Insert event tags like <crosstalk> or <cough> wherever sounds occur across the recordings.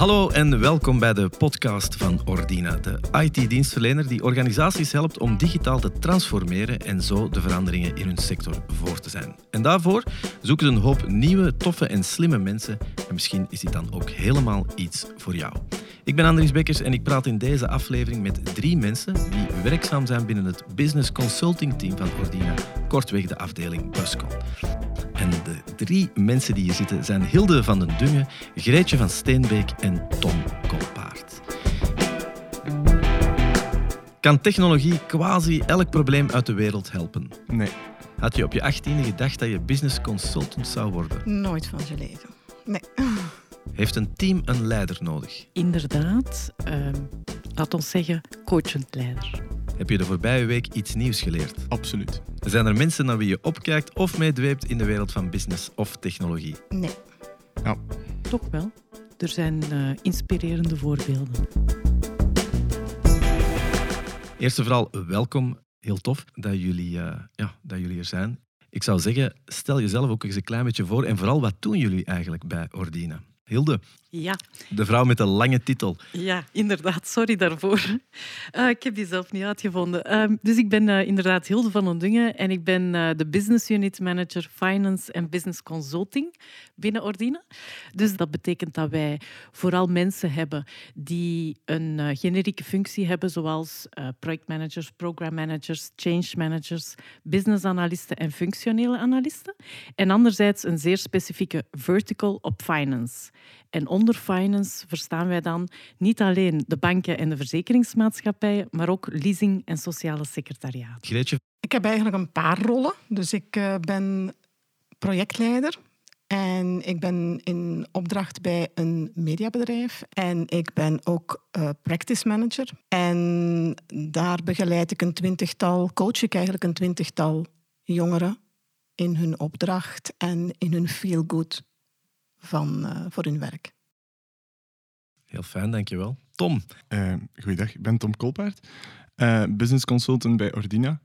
Hallo en welkom bij de podcast van Ordina, de IT-dienstverlener die organisaties helpt om digitaal te transformeren en zo de veranderingen in hun sector voor te zijn. En daarvoor zoeken ze een hoop nieuwe, toffe en slimme mensen en misschien is dit dan ook helemaal iets voor jou. Ik ben Andries Bekkers en ik praat in deze aflevering met drie mensen die werkzaam zijn binnen het business consulting team van Ordina, kortweg de afdeling Buscon. En de drie mensen die hier zitten zijn Hilde van den Dungen, Greetje van Steenbeek en Tom Kolpaard. Kan technologie quasi elk probleem uit de wereld helpen? Nee. Had je op je achttiende gedacht dat je business consultant zou worden? Nooit van geleden. Nee. Heeft een team een leider nodig? Inderdaad. Uh, laat ons zeggen, coachend leider. Heb je de voorbije week iets nieuws geleerd? Absoluut. Zijn er mensen naar wie je opkijkt of meedweept in de wereld van business of technologie? Nee. Ja. Toch wel. Er zijn uh, inspirerende voorbeelden. Eerst en vooral welkom. Heel tof dat jullie, uh, ja, dat jullie er zijn. Ik zou zeggen, stel jezelf ook eens een klein beetje voor en vooral wat doen jullie eigenlijk bij Ordina? Hilde. Ja. De vrouw met de lange titel. Ja, inderdaad. Sorry daarvoor. Uh, ik heb die zelf niet uitgevonden. Uh, dus ik ben uh, inderdaad Hilde van Ondungen en ik ben eh, de Business Unit Manager Finance en Business Consulting binnen Ordina. Dus dat betekent dat wij vooral mensen hebben die een generieke functie hebben, zoals projectmanagers, programmanagers, change managers, business analisten en functionele analisten. En anderzijds een zeer specifieke vertical op finance. En onder finance verstaan wij dan niet alleen de banken en de verzekeringsmaatschappijen, maar ook leasing en sociale secretariaat. Ik heb eigenlijk een paar rollen. Dus ik uh, ben projectleider en ik ben in opdracht bij een mediabedrijf. En ik ben ook uh, practice manager. En daar begeleid ik een twintigtal, coach ik eigenlijk een twintigtal jongeren in hun opdracht en in hun feel-good van, uh, voor hun werk. Heel fijn, dankjewel. Tom. Uh, goeiedag, ik ben Tom Kolpaert, uh, business consultant bij Ordina.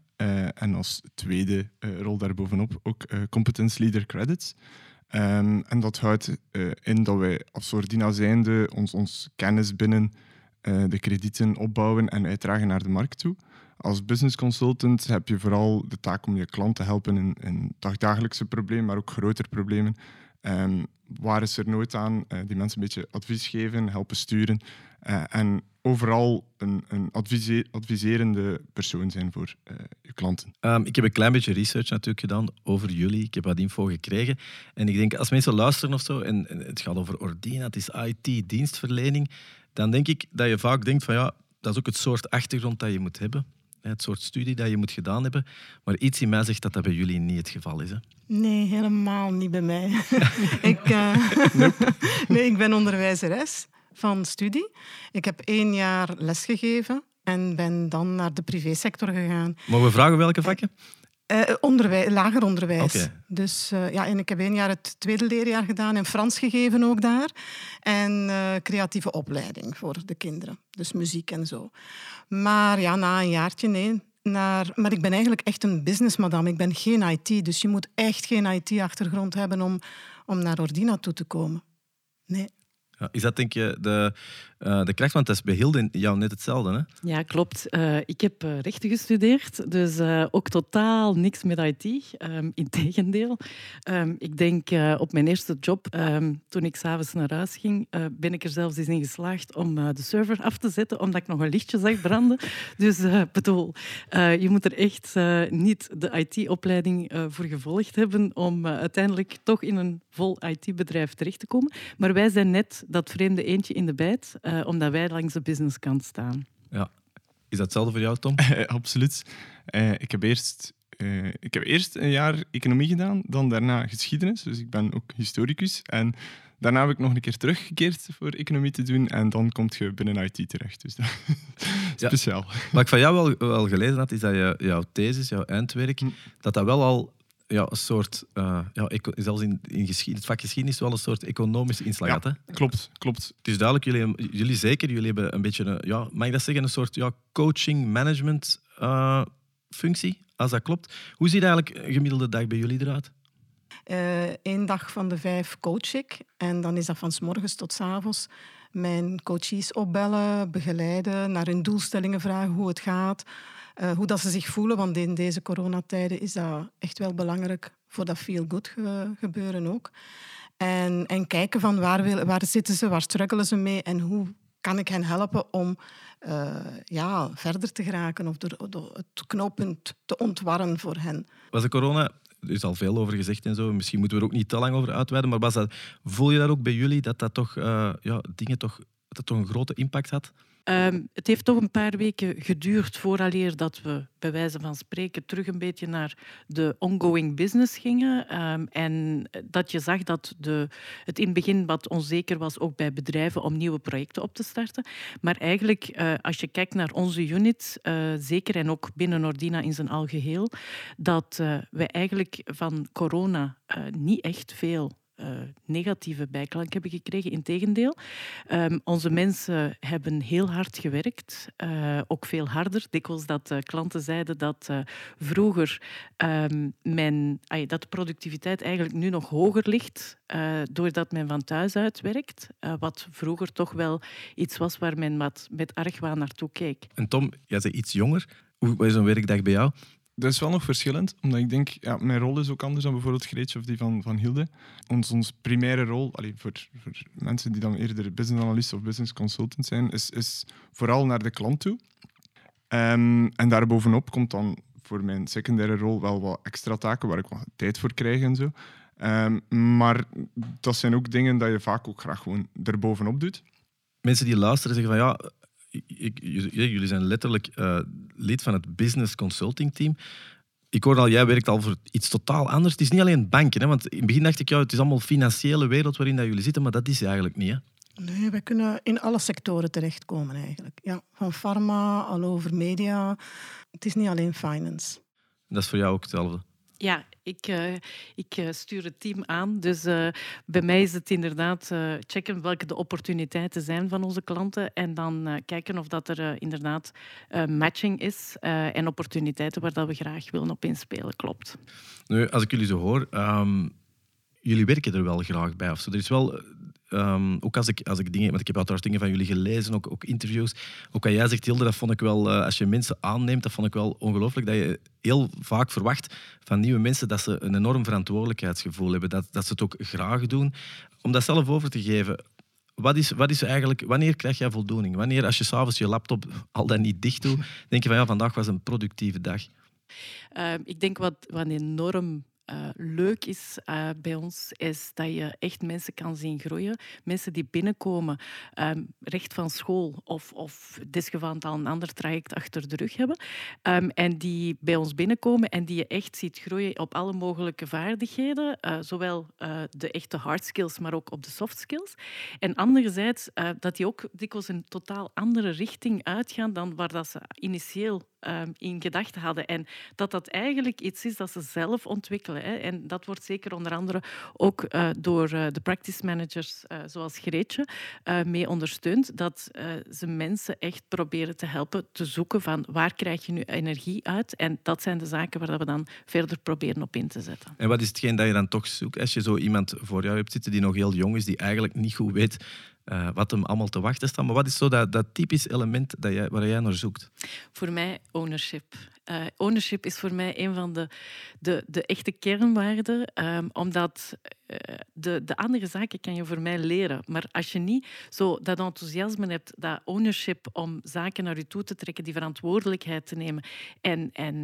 en als tweede rol daarbovenop ook competence leader credits. Um, en dat houdt in dat wij als Ordina zijnde ons, ons kennis binnen de kredieten opbouwen en uitdragen naar de markt toe. Als business consultant heb je vooral de taak om je klant te helpen in, in dagdagelijkse problemen, maar ook grotere problemen. Um, waar is er nood aan? Uh, die mensen een beetje advies geven, helpen sturen. Uh, en overal een, een advise adviserende persoon zijn voor uh, je klanten. Um, ik heb een klein beetje research natuurlijk gedaan over jullie. Ik heb wat info gekregen. En ik denk, als mensen luisteren of zo, en, het gaat over Ordina, het is IT-dienstverlening, dan denk ik dat je vaak denkt van ja, dat is ook het soort achtergrond dat je moet hebben het soort studie dat je moet gedaan hebben. Maar iets in mij zegt dat dat bij jullie niet het geval is. Hè? Nee, helemaal niet bij mij. <laughs> ik, uh, <laughs> nee, ik ben onderwijzeres van studie. Ik heb één jaar lesgegeven en ben dan naar de privésector gegaan. Mogen we vragen welke vakken? Uh, onderwijs, lager onderwijs. Okay. Dus, uh, ja, en ik heb één jaar het tweede leerjaar gedaan en Frans gegeven ook daar. En uh, creatieve opleiding voor de kinderen. Dus muziek en zo. Maar ja, na een jaartje, nee. Naar, maar ik ben eigenlijk echt een businessmadam. Ik ben geen IT. Dus je moet echt geen IT-achtergrond hebben om, om naar Ordina toe te komen. Nee. Ja, is dat denk je de, uh, de kracht? Want dat is bij Hilde jou net hetzelfde, hè? Ja, klopt. Uh, ik heb uh, rechten gestudeerd, dus ook totaal niks met IT. Um, Integendeel. Um, ik denk op mijn eerste job, um, toen ik s'avonds naar huis ging, ben ik er zelfs eens in geslaagd om de server af te zetten, omdat ik nog een lichtje zag branden. <laughs> dus bedoel, je moet er echt niet de IT-opleiding voor gevolgd hebben om uiteindelijk toch in een vol IT-bedrijf terecht te komen. Maar wij zijn net dat vreemde eentje in de bijt, uh, omdat wij langs de businesskant staan. Ja. Is dat hetzelfde voor jou, Tom? <laughs> Absoluut. Uh, ik, heb eerst, uh, ik heb eerst een jaar economie gedaan, dan daarna geschiedenis. Dus ik ben ook historicus. En daarna heb ik nog een keer teruggekeerd voor economie te doen. En dan kom je binnen IT terecht. Dus dat <laughs> speciaal. Ja. Wat ik van jou wel, wel gelezen had, is dat je, jouw thesis, jouw eindwerk, hm. dat dat wel al ja, een soort, uh, ja, zelfs in, in geschied, het vak geschiedenis wel een soort economische inslag ja, had. Hè? Klopt, klopt. Het is duidelijk, jullie, jullie zeker, jullie hebben een beetje, een, ja, mag ik dat zeggen, een soort ja, coaching, management uh, functie, als dat klopt. Hoe ziet eigenlijk een gemiddelde dag bij jullie eruit? Eén uh, dag van de vijf coach ik en dan is dat van s morgens tot s avonds mijn coaches opbellen, begeleiden, naar hun doelstellingen vragen hoe het gaat, uh, hoe dat ze zich voelen. Want in deze coronatijden is dat echt wel belangrijk voor dat feel-good gebeuren ook. En, en kijken van waar, waar zitten ze, waar struggelen ze mee en hoe kan ik hen helpen om uh, ja, verder te geraken of door, door het knooppunt te ontwarren voor hen. Was de corona er is al veel over gezegd en zo. Misschien moeten we er ook niet te lang over uitweiden. Maar was dat, voel je dat ook bij jullie, dat dat toch, uh, ja, dingen toch, dat toch een grote impact had? Um, het heeft toch een paar weken geduurd vooraleer dat we, bij wijze van spreken, terug een beetje naar de ongoing business gingen. Um, en dat je zag dat de, het in het begin wat onzeker was, ook bij bedrijven, om nieuwe projecten op te starten. Maar eigenlijk, uh, als je kijkt naar onze unit, uh, zeker en ook binnen Ordina in zijn algeheel, dat uh, wij eigenlijk van corona niet echt veel uh, negatieve bijklank hebben gekregen. Integendeel, um, onze mensen hebben heel hard gewerkt, uh, ook veel harder. Dikwijls dat uh, klanten zeiden dat vroeger um, dat de productiviteit eigenlijk nu nog hoger ligt doordat men van thuis uit werkt, wat vroeger toch wel iets was waar men wat met argwaan naartoe keek. En Tom, jij bent iets jonger. Hoe is een werkdag bij jou? Dat is wel nog verschillend, omdat ik denk, ja, mijn rol is ook anders dan bijvoorbeeld Greetje of die van, van Hilde. Ons, ons primaire rol, voor, voor mensen die dan eerder business analyst of business consultant zijn, is, is vooral naar de klant toe. Um, en daarbovenop komt dan voor mijn secundaire rol wel wat extra taken waar ik wat tijd voor krijg en zo. Um, maar dat zijn ook dingen dat je vaak ook graag gewoon erbovenop doet. Mensen die luisteren zeggen van ja, ik, jullie zijn letterlijk uh, lid van het business consulting team. Ik hoor al, jij werkt al voor iets totaal anders. Het is niet alleen banken, hè, want in het begin dacht ik, ja, het is allemaal financiële wereld waarin dat jullie zitten, maar dat is eigenlijk niet. Hè? Nee, wij kunnen in alle sectoren terechtkomen eigenlijk. Ja, van pharma, al over media. Het is niet alleen finance. Dat is voor jou ook hetzelfde? Ja, ik, uh, ik uh, stuur het team aan. Dus uh, bij mij is het inderdaad checken welke de opportuniteiten zijn van onze klanten en dan kijken of dat er inderdaad matching is en opportuniteiten waar dat we graag willen op inspelen. Klopt. Nu, als ik jullie zo hoor, um, jullie werken er wel graag bij. Of zo. Er is wel Um, ook als ik, als ik dingen, want ik heb uiteraard dingen van jullie gelezen, ook, ook interviews. Ook wat jij zegt, Hilde, dat vond ik wel, uh, als je mensen aanneemt, dat vond ik wel ongelooflijk. Dat je heel vaak verwacht van nieuwe mensen dat ze een enorm verantwoordelijkheidsgevoel hebben. Dat, dat ze het ook graag doen. Om dat zelf over te geven, wat is, wat is eigenlijk, wanneer krijg jij voldoening? Wanneer, als je s'avonds je laptop al dan niet dicht doet, denk je van ja, vandaag was een productieve dag? Uh, ik denk wat, wat enorm uh, leuk is uh, bij ons, is dat je echt mensen kan zien groeien. Mensen die binnenkomen, um, recht van school of, of desgevallen al een ander traject achter de rug hebben. Um, en die bij ons binnenkomen en die je echt ziet groeien op alle mogelijke vaardigheden. Uh, zowel de echte hard skills, maar ook op de soft skills. En anderzijds dat die ook dikwijls een totaal andere richting uitgaan dan waar dat ze initieel um, in gedachten hadden. En dat dat eigenlijk iets is dat ze zelf ontwikkelen. En dat wordt zeker onder andere ook uh, door uh, de practice managers uh, zoals Greetje mee ondersteund. Dat ze mensen echt proberen te helpen te zoeken van waar krijg je nu energie uit. En dat zijn de zaken waar we dan verder proberen op in te zetten. En wat is hetgeen dat je dan toch zoekt als je zo iemand voor jou hebt zitten die nog heel jong is, die eigenlijk niet goed weet uh, wat hem allemaal te wachten staat. Maar wat is zo dat, dat typisch element dat jij, waar jij naar zoekt? Voor mij ownership. Uh, ownership is voor mij een van de, de, de echte kernwaarden, um, omdat de, de andere zaken kan je voor mij leren. Maar als je niet zo dat enthousiasme hebt, dat ownership om zaken naar je toe te trekken, die verantwoordelijkheid te nemen. En, en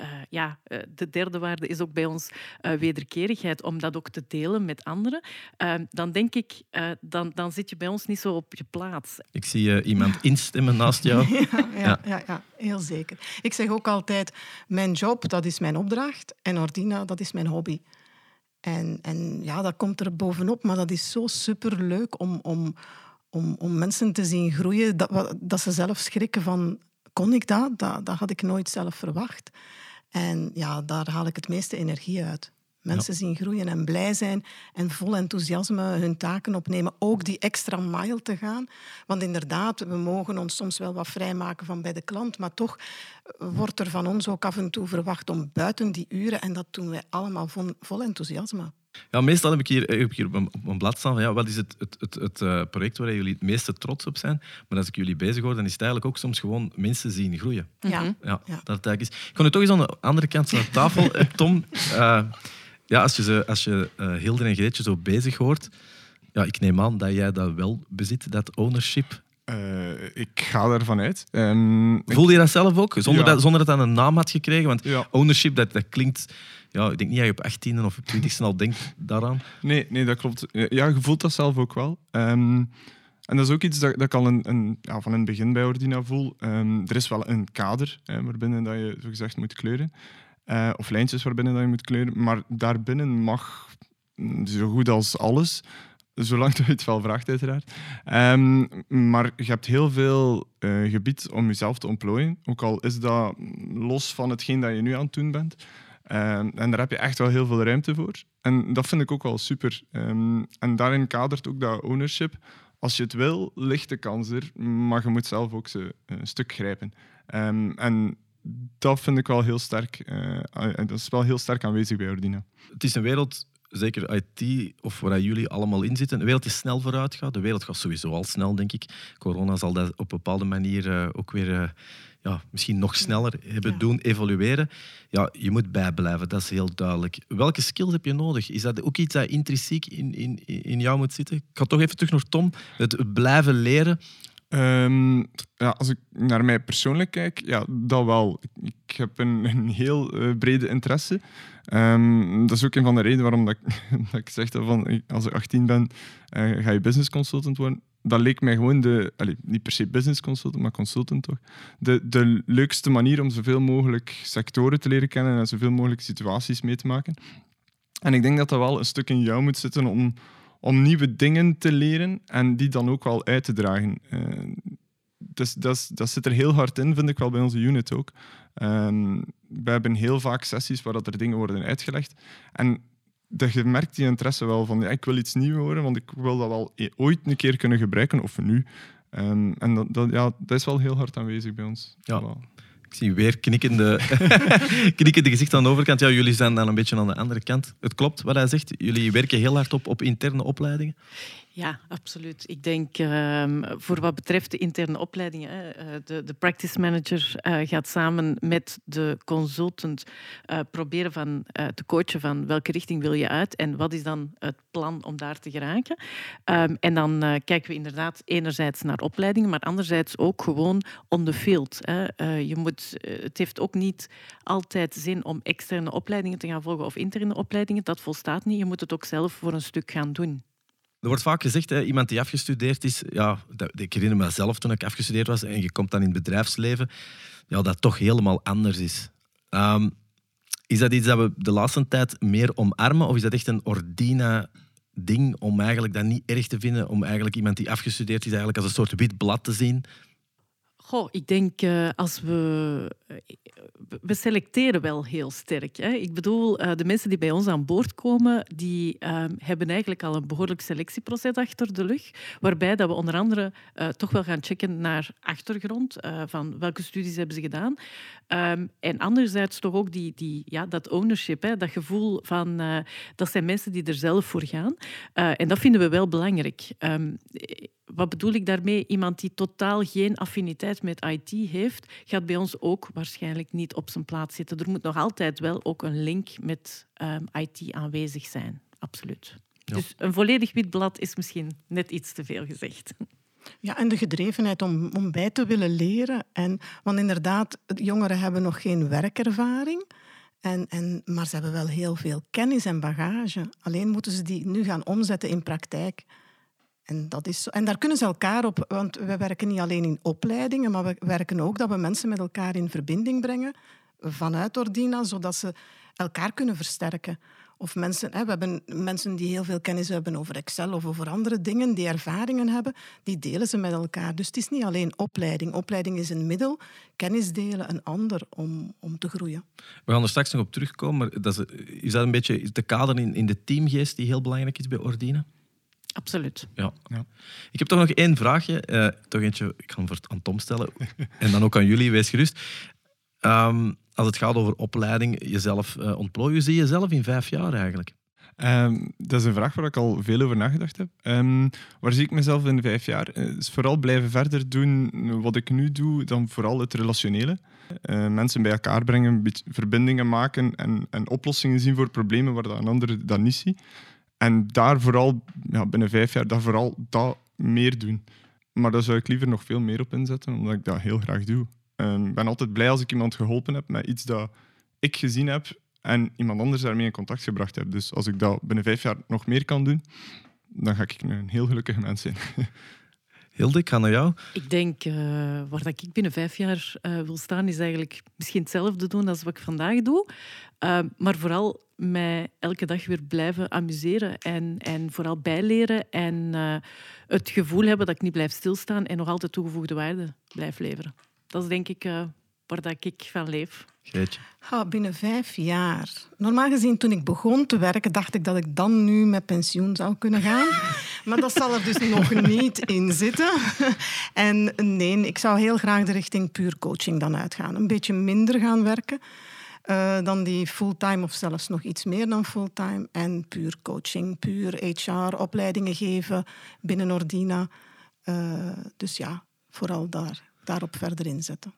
uh, ja, de derde waarde is ook bij ons wederkerigheid, om dat ook te delen met anderen. Ehm, dan denk ik, dan, dan zit je bij ons niet zo op je plaats. Ik zie iemand instemmen naast jou. <laughs> ja, ja, ja. ja, heel zeker. Ik zeg ook al altijd, mijn job, dat is mijn opdracht. En Ordina, dat is mijn hobby. En, en ja, dat komt er bovenop. Maar dat is zo superleuk om, om, om, om mensen te zien groeien. Dat, dat ze zelf schrikken van, kon ik dat? dat? Dat had ik nooit zelf verwacht. En ja, daar haal ik het meeste energie uit. Mensen zien groeien en blij zijn en vol enthousiasme hun taken opnemen. Ook die extra mile te gaan. Want inderdaad, we mogen ons soms wel wat vrijmaken van bij de klant, maar toch wordt er van ons ook af en toe verwacht om buiten die uren, en dat doen wij allemaal vol, enthousiasme. Ja, meestal heb ik hier, heb ik hier op, een, blad staan van ja, wat is het, het, het, het uh, project waar jullie het meeste trots op zijn. Maar als ik jullie bezig hoor, dan is het eigenlijk ook soms gewoon mensen zien groeien. Ja. ja, ja. Dat het is. Ik kan nu toch eens aan de andere kant van de tafel, Tom. Uh, ja, als je, ze, als je uh, Hilde en Greetje zo bezig hoort, ja, ik neem aan dat jij dat wel bezit, dat ownership. Uh, ik ga daarvan uit. Um, Voelde je dat zelf ook? Zonder, dat, zonder dat dat een naam had gekregen? Want ja. ownership, dat, dat klinkt... Ja, ik denk niet dat je op 18 of 20 al denkt daaraan. Nee, nee, dat klopt. Ja, je voelt dat zelf ook wel. Um, en dat is ook iets dat, dat ik al een, een, ja, van in het begin bij Ordina voel. Um, er is wel een kader hè, waarbinnen dat je zogezegd moet kleuren. Uh, of lijntjes waarbinnen dat je moet kleuren. Maar daarbinnen mag zo goed als alles Zolang <laughs> je het wel vraagt, uiteraard. Um, maar je hebt heel veel uh, gebied om jezelf te ontplooien. Ook al is dat los van hetgeen dat je nu aan het doen bent. Um, en daar heb je echt wel heel veel ruimte voor. En dat vind ik ook wel super. Um, en daarin kadert ook dat ownership. Als je het wil, ligt de kans er. Maar je moet zelf ook ze een stuk grijpen. en dat vind ik wel heel sterk. Uh, dat is wel heel sterk aanwezig bij Ordina. Het is een wereld zeker IT of waar jullie allemaal in zitten, de wereld is snel vooruit gaat. De wereld gaat sowieso al snel, denk ik. Corona zal dat op een bepaalde manier uh, ook weer uh, ja, misschien nog sneller hebben doen evolueren. Ja, je moet bijblijven, dat is heel duidelijk. Welke skills heb je nodig? Is dat ook iets dat intrinsiek in, in, in jou moet zitten? Ik ga toch even terug naar Tom. Het blijven leren. Um, ja, als ik naar mij persoonlijk kijk, ja, dat wel. Ik, heb een, een heel uh, brede interesse. Um, dat is ook een van de redenen waarom dat ik, <laughs> dat ik zeg dat van, als ik 18 ben, uh, ga je business consultant worden. Dat leek mij gewoon de, allez, niet per se business consultant, maar consultant toch, de, de leukste manier om zoveel mogelijk sectoren te leren kennen en zoveel mogelijk situaties mee te maken. En ik denk dat dat wel een stuk in jou moet zitten om, om nieuwe dingen te leren en die dan ook wel uit te dragen. Uh, dus dat, dat zit er heel hard in, vind ik wel bij onze unit ook. Um, we hebben heel vaak sessies waar dat er dingen worden uitgelegd. En dat je merkt die interesse wel van, ja, ik wil iets nieuws horen, want ik wil dat wel e- ooit een keer kunnen gebruiken, of nu. Um, en dat, dat, ja, dat is wel heel hard aanwezig bij ons. Ja. Ik zie weer knikkende, <laughs> knikkende gezicht aan de overkant. Ja, jullie zijn dan een beetje aan de andere kant. Het klopt wat hij zegt. Jullie werken heel hard op, op interne opleidingen. Ja, absoluut. Ik denk uh, voor wat betreft de interne opleidingen, eh, de, de practice manager uh, gaat samen met de consultant uh, proberen van, te coachen van welke richting wil je uit en wat is dan het plan om daar te geraken. Um, en dan kijken we inderdaad enerzijds naar opleidingen, maar anderzijds ook gewoon on the field. Hè. je moet, het heeft ook niet altijd zin om externe opleidingen te gaan volgen of interne opleidingen. Dat volstaat niet. Je moet het ook zelf voor een stuk gaan doen. Er wordt vaak gezegd, hè, iemand die afgestudeerd is, ja, ik herinner me zelf toen ik afgestudeerd was en je komt dan in het bedrijfsleven, ja, dat toch helemaal anders is. Um, is dat iets dat we de laatste tijd meer omarmen of is dat echt een ordina ding om eigenlijk dat niet erg te vinden, om eigenlijk iemand die afgestudeerd is eigenlijk als een soort wit blad te zien? Goh, ik denk uh, als we we selecteren wel heel sterk. Hè. Ik bedoel, uh, de mensen die bij ons aan boord komen, die uh, hebben eigenlijk al een behoorlijk selectieproces achter de rug, waarbij dat we onder andere toch wel gaan checken naar achtergrond, van welke studies hebben ze gedaan. Um, en anderzijds toch ook die, die, ja, dat ownership, hè, dat gevoel van, dat zijn mensen die er zelf voor gaan. en dat vinden we wel belangrijk. Um, wat bedoel ik daarmee? Iemand die totaal geen affiniteit met IT heeft, gaat bij ons ook waarschijnlijk niet op zijn plaats zitten. Er moet nog altijd wel ook een link met um, IT aanwezig zijn. Absoluut. Dus een volledig wit blad is misschien net iets te veel gezegd. Ja, en de gedrevenheid om, om bij te willen leren. En, want inderdaad, jongeren hebben nog geen werkervaring. En, en, maar ze hebben wel heel veel kennis en bagage. Alleen moeten ze die nu gaan omzetten in praktijk. En, dat is zo. en daar kunnen ze elkaar op, want we werken niet alleen in opleidingen, maar we werken ook dat we mensen met elkaar in verbinding brengen vanuit Ordina, zodat ze elkaar kunnen versterken. Of mensen, hè, we hebben mensen die heel veel kennis hebben over Excel of over andere dingen, die ervaringen hebben, die delen ze met elkaar. Dus het is niet alleen opleiding. Opleiding is een middel, kennis delen een ander om, om te groeien. We gaan er straks nog op terugkomen, maar dat is, dat een beetje de kader in, in de teamgeest die heel belangrijk is bij Ordina? Absoluut. Ja. ja. Ik heb toch nog één vraagje. Uh, toch eentje, ik ga hem voor aan Tom stellen. en dan ook aan jullie, wees gerust. Um, als het gaat over opleiding, jezelf uh, ontplooien, zie je jezelf in vijf jaar eigenlijk? Ehm, dat is een vraag waar ik al veel over nagedacht heb. Ehm, waar zie ik mezelf in vijf jaar? Uh, is vooral blijven verder doen wat ik nu doe, dan vooral het relationele. Uh, mensen bij elkaar brengen, verbindingen maken en, en, oplossingen zien voor problemen waar een ander dat niet ziet. En daar vooral, ja, binnen vijf jaar, daar vooral dat meer doen. Maar daar zou ik liever nog veel meer op inzetten, omdat ik dat heel graag doe. Ehm, ik ben altijd blij als ik iemand geholpen heb met iets dat ik gezien heb en iemand anders daarmee in contact gebracht heb. Dus als ik dat binnen vijf jaar nog meer kan doen, dan ga ik een heel gelukkige mens zijn. <laughs> Hilde, ik ga jou. Ik denk, uh, waar dat ik binnen vijf jaar uh, wil staan, is eigenlijk misschien hetzelfde doen als wat ik vandaag doe. Uh, maar vooral mij elke dag weer blijven amuseren en, en vooral bijleren en het gevoel hebben dat ik niet blijf stilstaan en nog altijd toegevoegde waarde blijf leveren. Dat is denk ik waar dat ik van leef. Geetje. Ja, binnen vijf jaar. Normaal gezien, toen ik begon te werken, dacht ik dat ik dan nu met pensioen zou kunnen gaan. <laughs> Maar dat zal er dus nog niet in zitten. En nee, ik zou heel graag de richting puur coaching dan uitgaan. Een beetje minder gaan werken. Uh, dan die fulltime of zelfs nog iets meer dan fulltime. En puur coaching, puur HR-opleidingen geven binnen Ordina. Uh, dus ja, vooral daar daarop verder inzetten.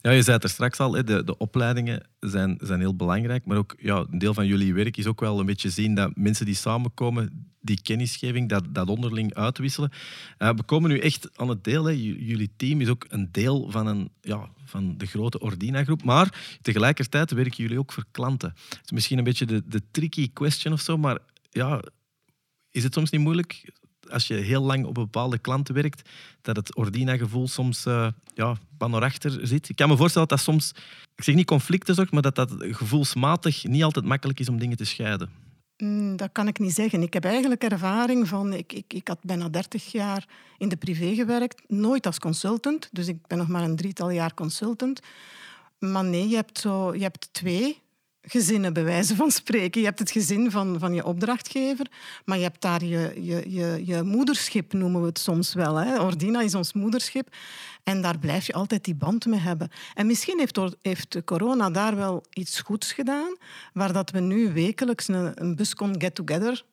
Ja, je zei het er straks al, de, de opleidingen zijn, zijn heel belangrijk. Maar ook ja, een deel van jullie werk is ook wel een beetje zien dat mensen die samenkomen, die kennisgeving, dat, dat onderling uitwisselen. Uh, we komen nu echt aan het deel. Hè. Jullie team is ook een deel van, een, ja, van de grote Ordina-groep. Maar tegelijkertijd werken jullie ook voor klanten. Het is misschien een beetje de, de tricky question of zo, maar ja, is het soms niet moeilijk als je heel lang op bepaalde klanten werkt, dat het Ordina-gevoel soms uh, ja, achter zit. Ik kan me voorstellen dat dat soms, ik zeg niet conflicten zorgt, maar dat dat gevoelsmatig niet altijd makkelijk is om dingen te scheiden. Mm, dat kan ik niet zeggen. Ik heb eigenlijk ervaring van... Ik, ik, ik had bijna 30 jaar in de privé gewerkt. Nooit als consultant. Dus ik ben nog maar een drietal jaar consultant. Maar nee, je hebt, zo, je hebt twee gezinnen, bij wijze van spreken. Je hebt het gezin van, van je opdrachtgever, maar je hebt daar je, je, je, je moederschip, noemen we het soms wel. Hè. Ordina is ons moederschip. En daar blijf je altijd die band mee hebben. En misschien heeft, heeft corona daar wel iets goeds gedaan, waar dat we nu wekelijks een, een buscon get-together,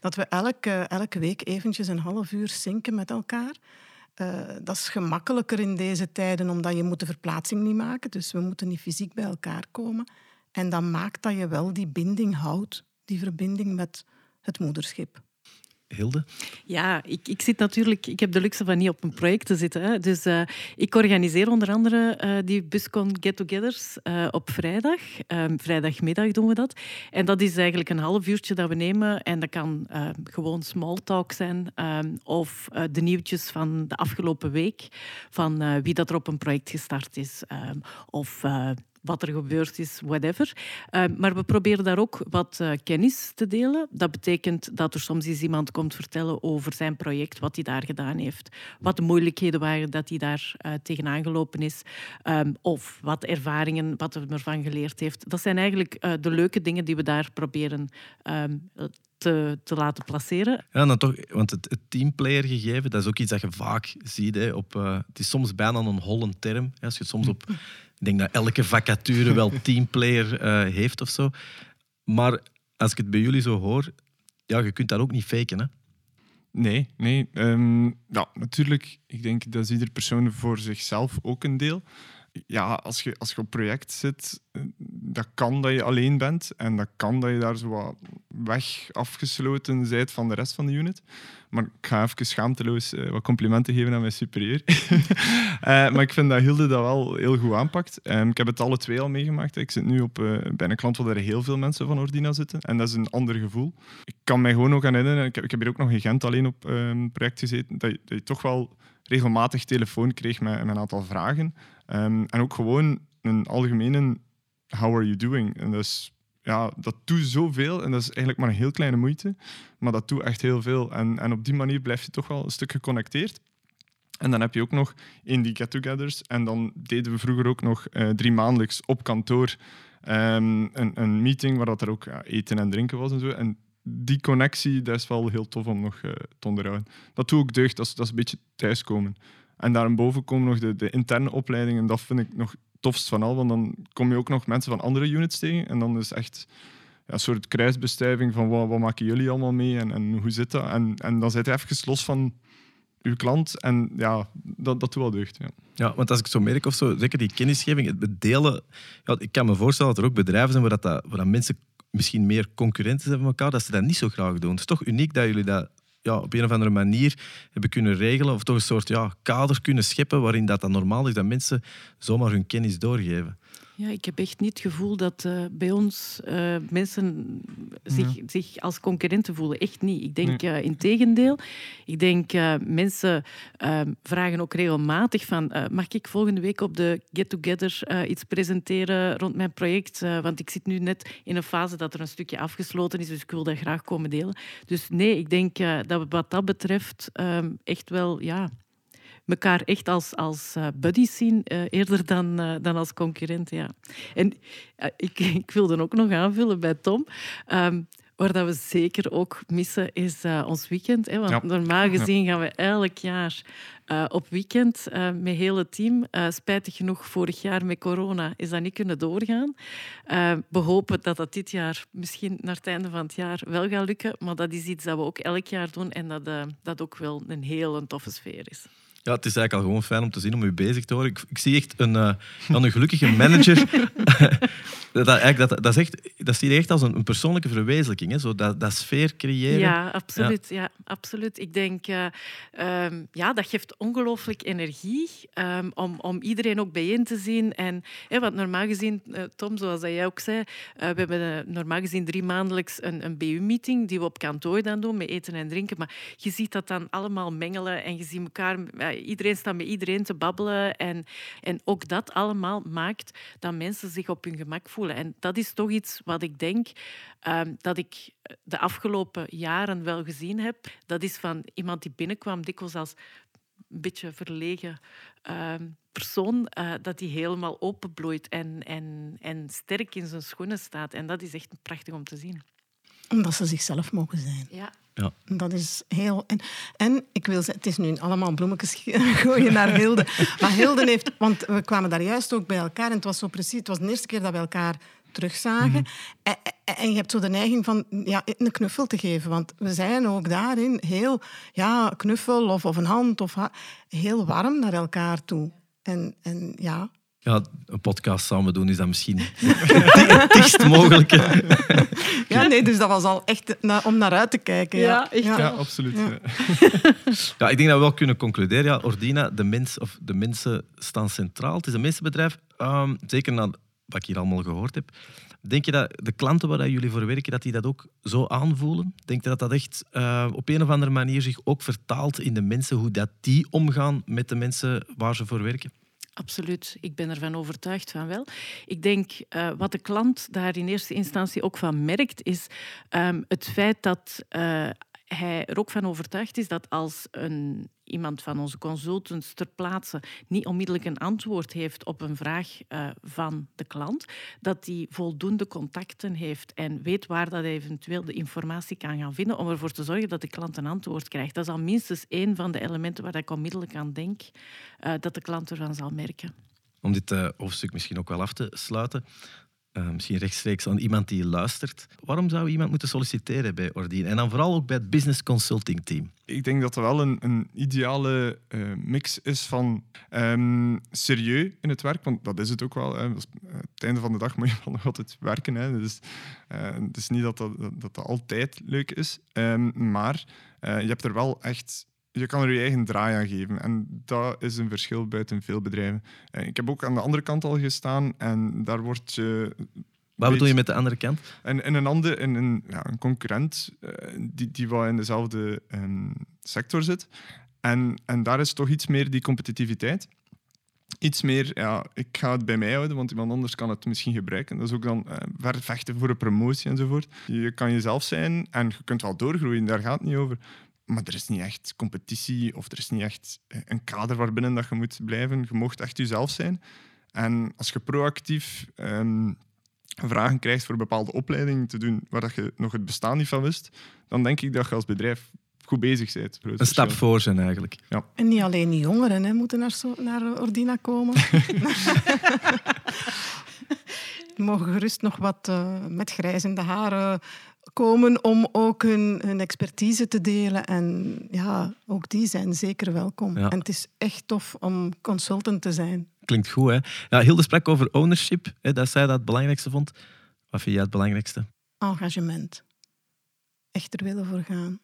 dat we elke, elke week eventjes een half uur zinken met elkaar. Uh, dat is gemakkelijker in deze tijden, omdat je moet de verplaatsing niet maken. Dus we moeten niet fysiek bij elkaar komen. En dat maakt dat je wel die binding houdt, die verbinding met het moederschip. Hilde? Ja, ik, ik zit natuurlijk, ik heb de luxe van niet op een project te zitten. Hè. Dus uh, ik organiseer onder andere uh, die Buscon Get-Togethers uh, op vrijdag. Ehm, vrijdagmiddag doen we dat. En dat is eigenlijk een half uurtje dat we nemen. En dat kan gewoon small talk zijn. Ehm, of de nieuwtjes van de afgelopen week. Van wie dat er op een project gestart is. Um, of wat er gebeurd is, whatever. Uh, maar we proberen daar ook wat uh, kennis te delen. Dat betekent dat er soms eens iemand komt vertellen over zijn project, wat hij daar gedaan heeft, wat de moeilijkheden waren dat hij daar uh, tegenaan gelopen is, um, of wat ervaringen, wat hij ervan geleerd heeft. Dat zijn eigenlijk de leuke dingen die we daar proberen um, te, te, laten placeren. Ja, dan toch, want het, het teamplayer gegeven, dat is ook iets dat je vaak ziet. Hè, op, uh, het is soms bijna een holle term. Hè, als je soms op <laughs> denk dat elke vacature wel <laughs> teamplayer uh, heeft of zo. Maar als ik het bij jullie zo hoor, ja, je kunt dat ook niet faken, hè? Nee, nee. Um, ja, natuurlijk. Ik denk dat is ieder persoon voor zichzelf ook een deel ja, als je, als je op project zit, eh, dat kan dat je alleen bent en dat kan dat je daar zo wat weg afgesloten bent van de rest van de unit. Maar ik ga even schaamteloos uh, wat complimenten geven aan mijn superieur. uh, <laughs> maar ik vind dat Hilde dat wel heel goed aanpakt. Um, ik heb het alle twee al meegemaakt. Ik zit nu op, uh, bij een klant waar er heel veel mensen van Ordina zitten en dat is een ander gevoel. Ik kan mij gewoon nog aan herinneren, ik heb, hier ook nog in Gent alleen op um, project gezeten, dat je, toch wel regelmatig telefoon kreeg met, een aantal vragen. Um, en ook gewoon een algemene how are you doing? En dat, is, ja, dat doet zoveel en dat is eigenlijk maar een heel kleine moeite, maar dat doet echt heel veel. En, en op die manier blijf je toch wel een stuk geconnecteerd. En dan heb je ook nog in die get-togethers. En dan deden we vroeger ook nog uh, drie maandelijks op kantoor um, een, een, meeting waar dat er ook eten en drinken was en zo. En die connectie, dat is wel heel tof om nog uh, te onderhouden. Dat doe ik deugd, dat is, dat is een beetje thuiskomen. En daarboven komen nog de, de interne opleidingen. En dat vind ik nog tofst van al, want dan kom je ook nog mensen van andere units tegen. En dan is echt een soort kruisbestuiving van wat, wat maken jullie allemaal mee en, en hoe zit dat? En, en dan zit je even los van uw klant en ja, dat, dat doet wel deugd. Ja. Ja, want als ik zo merk of zo, zeker die kennisgeving, het delen. Ja, ik kan me voorstellen dat er ook bedrijven zijn waar, dat, waar mensen misschien meer concurrenten zijn van elkaar, dat ze dat niet zo graag doen. Het is toch uniek dat jullie dat ja, op een of andere manier hebben kunnen regelen, of toch een soort ja, kader kunnen scheppen waarin dat, dat normaal is dat mensen zomaar hun kennis doorgeven. Ja, ik heb echt niet het gevoel dat uh, bij ons uh, mensen zich, zich als concurrenten voelen. Echt niet. Ik denk nee. uh, in tegendeel. Ik denk mensen vragen ook regelmatig van mag ik volgende week op de get-together iets presenteren rond mijn project? want ik zit nu net in een fase dat er een stukje afgesloten is, dus ik wil dat graag komen delen. Dus nee, ik denk dat we wat dat betreft echt wel ja, elkaar echt als, als uh, buddies zien, uh, eerder dan, uh, dan als concurrenten. Ja. En ik, <laughs> ik wilde ook nog aanvullen bij Tom. Um, Waar dat we zeker ook missen is uh, ons weekend. Hè? Want ja. normaal gezien gaan we elk jaar uh, op weekend uh, met heel het team. spijtig genoeg, vorig jaar met corona is dat niet kunnen doorgaan. we hopen dat dat dit jaar misschien naar het einde van het jaar wel gaat lukken. Maar dat is iets dat we ook elk jaar doen en dat, dat ook wel een heel toffe sfeer is. Ja, het is eigenlijk al gewoon fijn om te zien, om u bezig te horen. Ik, ik zie echt een, uh, een gelukkige manager. <laughs> dat, eigenlijk, dat, dat, is echt, dat zie je echt als een, een persoonlijke verwezenlijking. Hè? Zo dat, dat sfeer creëren. Ja, absoluut. Ja. ja absoluut. Ik denk, uh, um, ja, dat geeft ongelooflijk energie um, om, om iedereen ook bijeen te zien. En, hè, want normaal gezien, uh, Tom, zoals jij ook zei, we hebben normaal gezien drie maandelijks een, een BU-meeting die we op kantoor dan doen, met eten en drinken. Maar je ziet dat dan allemaal mengelen en je ziet elkaar iedereen staat met iedereen te babbelen. En, en ook dat allemaal maakt dat mensen zich op hun gemak voelen. En dat is toch iets wat ik denk um, dat ik de afgelopen jaren wel gezien heb. Dat is van iemand die binnenkwam, dikwijls als een beetje verlegen uh, persoon, uh, dat die helemaal openbloeit en, en, en sterk in zijn schoenen staat. En dat is echt prachtig om te zien. Omdat ze zichzelf mogen zijn. Ja. Ja. Dat is heel... En, en ik wil zeggen, het is nu allemaal bloemetjes <laughs> gooien naar Hilde. Maar Hilde heeft... Want we kwamen daar juist ook bij elkaar en het was zo precies... Het was de eerste keer dat we elkaar terugzagen. Mm -hmm. en, en, je hebt zo de neiging van ja, een knuffel te geven. Want we zijn ook daarin heel... Ja, knuffel of, of een hand. Of, heel warm naar elkaar toe. En, en ja, ja, een podcast samen doen is dat misschien het dichtst mogelijke. Ja, nee, dus dat was al echt om naar uit te kijken. Ja, ja, ja. ja absoluut. Ja. <laughs> ja. ik denk dat we wel kunnen concluderen. Ja, Ordina, de, mens, of de mensen staan centraal. Het is een mensenbedrijf. Um, zeker na wat ik hier allemaal gehoord heb. Denk je dat de klanten waar jullie voor werken, dat die dat ook zo aanvoelen? Denk je dat dat echt uh, op een of andere manier zich ook vertaalt in de mensen, hoe dat die omgaan met de mensen waar ze voor werken? Absoluut, ik ben ervan overtuigd van wel. Ik denk uh, wat de klant daar in eerste instantie ook van merkt, is um, het feit dat uh, hij er ook van overtuigd is dat als een, iemand van onze consultants ter plaatse niet onmiddellijk een antwoord heeft op een vraag uh, van de klant, dat hij voldoende contacten heeft en weet waar dat hij eventueel de informatie kan gaan vinden om ervoor te zorgen dat de klant een antwoord krijgt. Dat is al minstens één van de elementen waar ik onmiddellijk aan denk uh, dat de klant ervan zal merken. Om dit uh, hoofdstuk misschien ook wel af te sluiten, uh, misschien rechtstreeks aan iemand die luistert. Waarom zou iemand moeten solliciteren bij Ordine? En dan vooral ook bij het business consulting team. Ik denk dat er wel een, een ideale uh, mix is van um, serieus in het werk, want dat is het ook wel. Hè. Uh, het einde van de dag moet je wel nog altijd werken. Hè. Dus, het is niet dat dat, dat, altijd leuk is, um, maar je hebt er wel echt je kan er je eigen draai aan geven. En dat is een verschil buiten veel bedrijven. Ik heb ook aan de andere kant al gestaan en daar wordt je. Wat bedoel je met de andere kant? En, en een, ander, in een, ja, een concurrent uh, die, die wel in dezelfde um, sector zit. En, en daar is toch iets meer die competitiviteit. Iets meer, ja, ik ga het bij mij houden, want iemand anders kan het misschien gebruiken. Dat is ook dan uh, vechten voor een promotie enzovoort. Je kan jezelf zijn en je kunt wel doorgroeien, daar gaat het niet over maar er is niet echt competitie of er is niet echt eh, een kader waarbinnen dat je moet blijven. Je mocht echt jezelf zijn. En als je proactief um, vragen krijgt voor een bepaalde opleiding te doen waar dat je nog het bestaan niet van wist, dan denk ik dat je als bedrijf goed bezig bent. Een stap voor zijn eigenlijk. Ja. En niet alleen die jongeren hè, moeten naar, so naar Ordina komen. <laughs> <laughs> mogen gerust nog wat uh, met grijzende haren komen om ook hun, hun, expertise te delen. En ja, ook die zijn zeker welkom. En het is echt tof om consultant te zijn. Klinkt goed, hè? Ja, Hilde sprak over ownership, hè, dat zij dat het belangrijkste vond. Wat vind jij het belangrijkste? Engagement. Echt er willen voor gaan.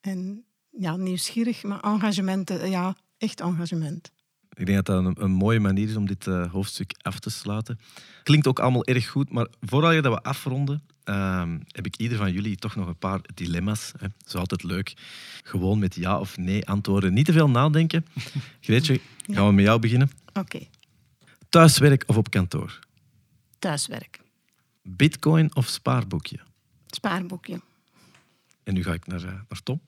En ja, nieuwsgierig, maar engagement, eh, ja, echt engagement. Ik denk dat dat een, mooie manier is om dit uh, hoofdstuk af te sluiten. Klinkt ook allemaal erg goed, maar voordat je dat we afronden, uh, heb ik ieder van jullie toch nog een paar dilemma's. Hè. Dat is altijd leuk. Gewoon met ja of nee antwoorden. Niet te veel nadenken. <laughs> Greetje, gaan we met jou beginnen? Oké. Thuiswerk of op kantoor? Thuiswerk. Bitcoin of spaarboekje? Spaarboekje. En nu ga ik naar, uh, naar Tom.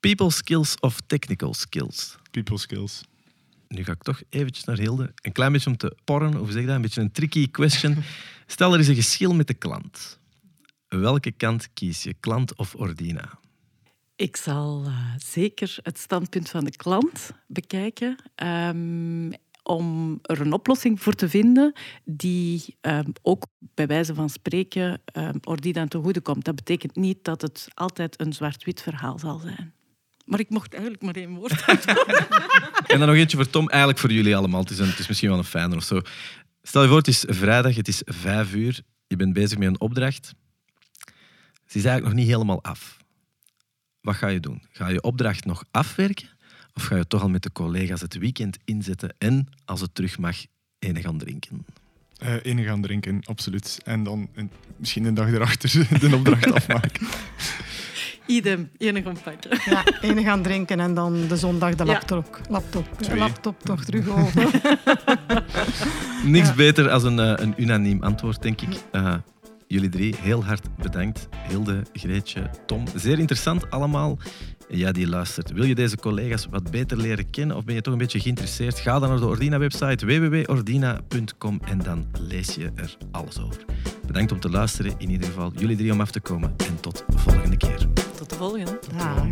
People skills of technical skills? People skills. Nu ga ik toch eventjes naar Hilde. Een klein beetje om te porren, hoe zeg je dat? Een beetje een tricky question. <laughs> Stel, er is een geschil met de klant. Welke kant kies je, klant of Ordina? Ik zal uh, zeker het standpunt van de klant bekijken. Um, om er een oplossing voor te vinden die um, ook bij wijze van spreken um, Ordina ten goede komt. Dat betekent niet dat het altijd een zwart-wit verhaal zal zijn. Maar ik mocht eigenlijk maar één woord <laughs> En dan nog eentje voor Tom, eigenlijk voor jullie allemaal. Het is, een, het is misschien wel een fijner of zo. Stel je voor, het is vrijdag, het is vijf uur. Je bent bezig met een opdracht. Ze is eigenlijk nog niet helemaal af. Wat ga je doen? Ga je opdracht nog afwerken? Of ga je toch al met de collega's het weekend inzetten en, als het terug mag, ene gaan drinken? Uh, ene gaan drinken, absoluut. En dan misschien een dag erachter <laughs> de opdracht afmaken. Idem, ene gaan pakken. Ja, ene gaan drinken en dan de zondag de laptop, laptop, laptop toch terug open. <laughs> Niks beter als een, uh, een unaniem antwoord, denk ik. Uh, jullie drie, heel hard bedankt. Hilde, Greetje, Tom. Zeer interessant allemaal. Ja, die luistert. Wil je deze collega's wat beter leren kennen of ben je toch een beetje geïnteresseerd? Ga dan naar de Ordina-website www.ordina.com en dan lees je er alles over. Bedankt om te luisteren, in ieder geval jullie drie om af te komen en tot de volgende keer. Tot de volgende. Ja.